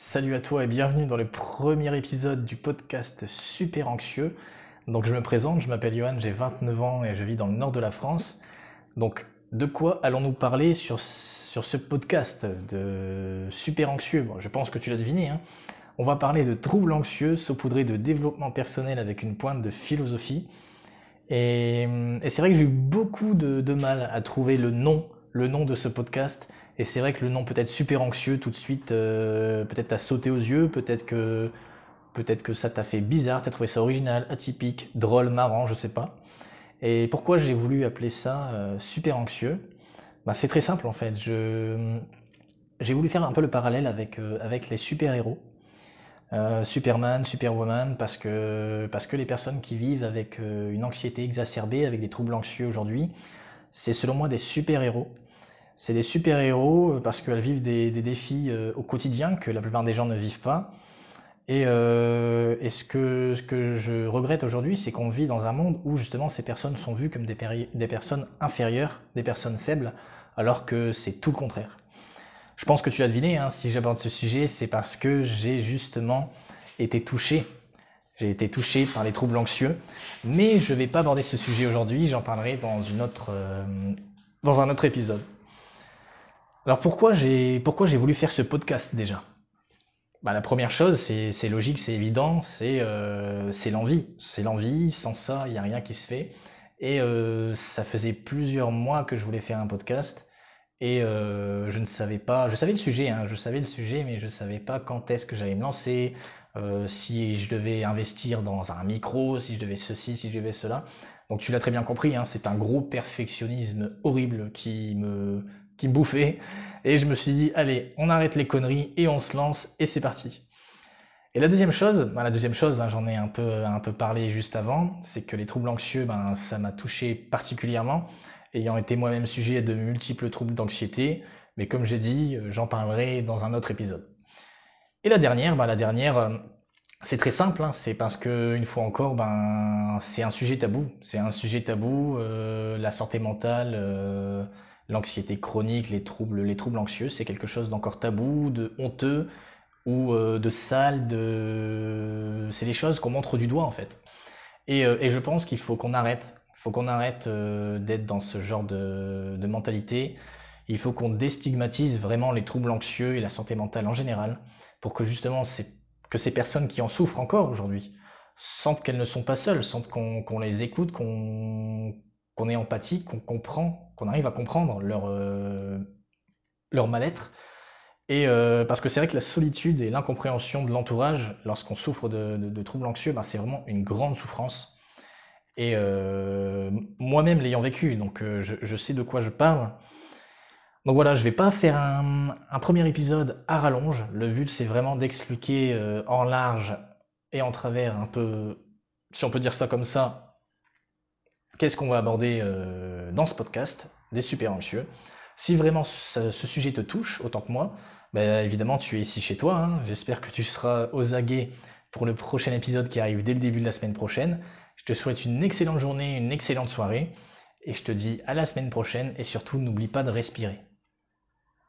Salut à toi et bienvenue dans le premier épisode du podcast Super Anxieux. Donc je me présente, je m'appelle Johan, j'ai 29 ans et je vis dans le nord de la France. Donc de quoi allons-nous parler sur, ce podcast de Super Anxieux? Je pense que tu l'as deviné. Hein. On va parler de troubles anxieux saupoudrés de développement personnel avec une pointe de philosophie. Et, et c'est vrai que j'ai eu beaucoup de, de mal à trouver le nom le nom de ce podcast. Et c'est vrai que le nom peut être super anxieux tout de suite, euh, peut-être t'as sauté aux yeux, peut-être que peut-être que ça t'a fait bizarre, t'as trouvé ça original, atypique, drôle, marrant, je sais pas. Et pourquoi j'ai voulu appeler ça euh, super anxieux? Bah, C'est très simple en fait. J'ai voulu faire un peu le parallèle avec, euh, avec les super-héros. Superman, Superwoman, parce que, parce que les personnes qui vivent avec une anxiété exacerbée, avec des troubles anxieux aujourd'hui, c'est selon moi des super-héros. C'est des super-héros euh, parce qu'elles vivent des, défis euh, au quotidien que la plupart des gens ne vivent pas. Et, euh, ce, que, je regrette aujourd'hui, c'est qu'on vit dans un monde où justement ces personnes sont vues comme des, personnes inférieures, des personnes faibles, alors que c'est tout le contraire. Je pense que tu as deviné, hein, si j'aborde ce sujet, c'est parce que j'ai justement été touché. J'ai été touché par les troubles anxieux, mais je ne vais pas aborder ce sujet aujourd'hui, j'en parlerai dans un autre épisode. Alors pourquoi j'ai voulu faire ce podcast déjà? Bah, La première chose, c'est logique, c'est évident, c'est euh, l'envie. C'est l'envie, sans ça, il n'y a rien qui se fait. Et euh, ça faisait plusieurs mois que je voulais faire un podcast. Et euh, je ne savais pas, je savais le sujet, hein, je savais le sujet, mais je ne savais pas quand est-ce que j'allais me lancer, si je devais investir dans un micro, si je devais ceci, si je devais cela. Donc tu l'as très bien compris, hein, c'est un gros perfectionnisme horrible qui me qui bouffait. Et je me suis dit, allez, on arrête les conneries et on se lance et c'est parti. Et la deuxième chose, ben la deuxième chose, hein, j'en ai un peu, un peu parlé juste avant, c'est que les troubles anxieux, ben, ça m'a touché particulièrement, ayant été moi-même sujet à de multiples troubles d'anxiété. Mais comme j'ai dit, euh, j'en parlerai dans un autre épisode. Et la dernière, ben, la dernière, euh, c'est très simple, hein, c'est parce que une fois encore, ben, c'est un sujet tabou. C'est un sujet tabou, euh, la santé mentale. L'anxiété chronique, les troubles, les troubles anxieux, c'est quelque chose d'encore tabou, de honteux ou euh, de sale, de... c'est des choses qu'on montre du doigt en fait. Et, euh, et je pense qu'il faut qu'on arrête, faut qu'on arrête euh, d'être dans ce genre de, de mentalité. Il faut qu'on déstigmatise vraiment les troubles anxieux et la santé mentale en général, pour que justement que ces personnes qui en souffrent encore aujourd'hui sentent qu'elles ne sont pas seules, sentent qu'on les écoute, qu'on qu'on est empathique, qu'on comprend, qu'on arrive à comprendre leur, euh, mal-être. Et euh, parce que c'est vrai que la solitude et l'incompréhension de l'entourage, lorsqu'on souffre de, troubles anxieux, ben, c'est vraiment une grande souffrance. Et euh, moi-même l'ayant vécu, donc je, sais de quoi je parle. Donc voilà, je vais pas faire un premier épisode à rallonge. Le but c'est vraiment d'expliquer en large et en travers un peu, si on peut dire ça comme ça, qu'est-ce qu'on va aborder euh, dans ce podcast des super anxieux. Si vraiment ce, sujet te touche autant que moi, ben, évidemment tu es ici chez toi. Hein. J'espère que tu seras aux aguets pour le prochain épisode qui arrive dès le début de la semaine prochaine. Je te souhaite une excellente journée, une excellente soirée et je te dis à la semaine prochaine et surtout n'oublie pas de respirer.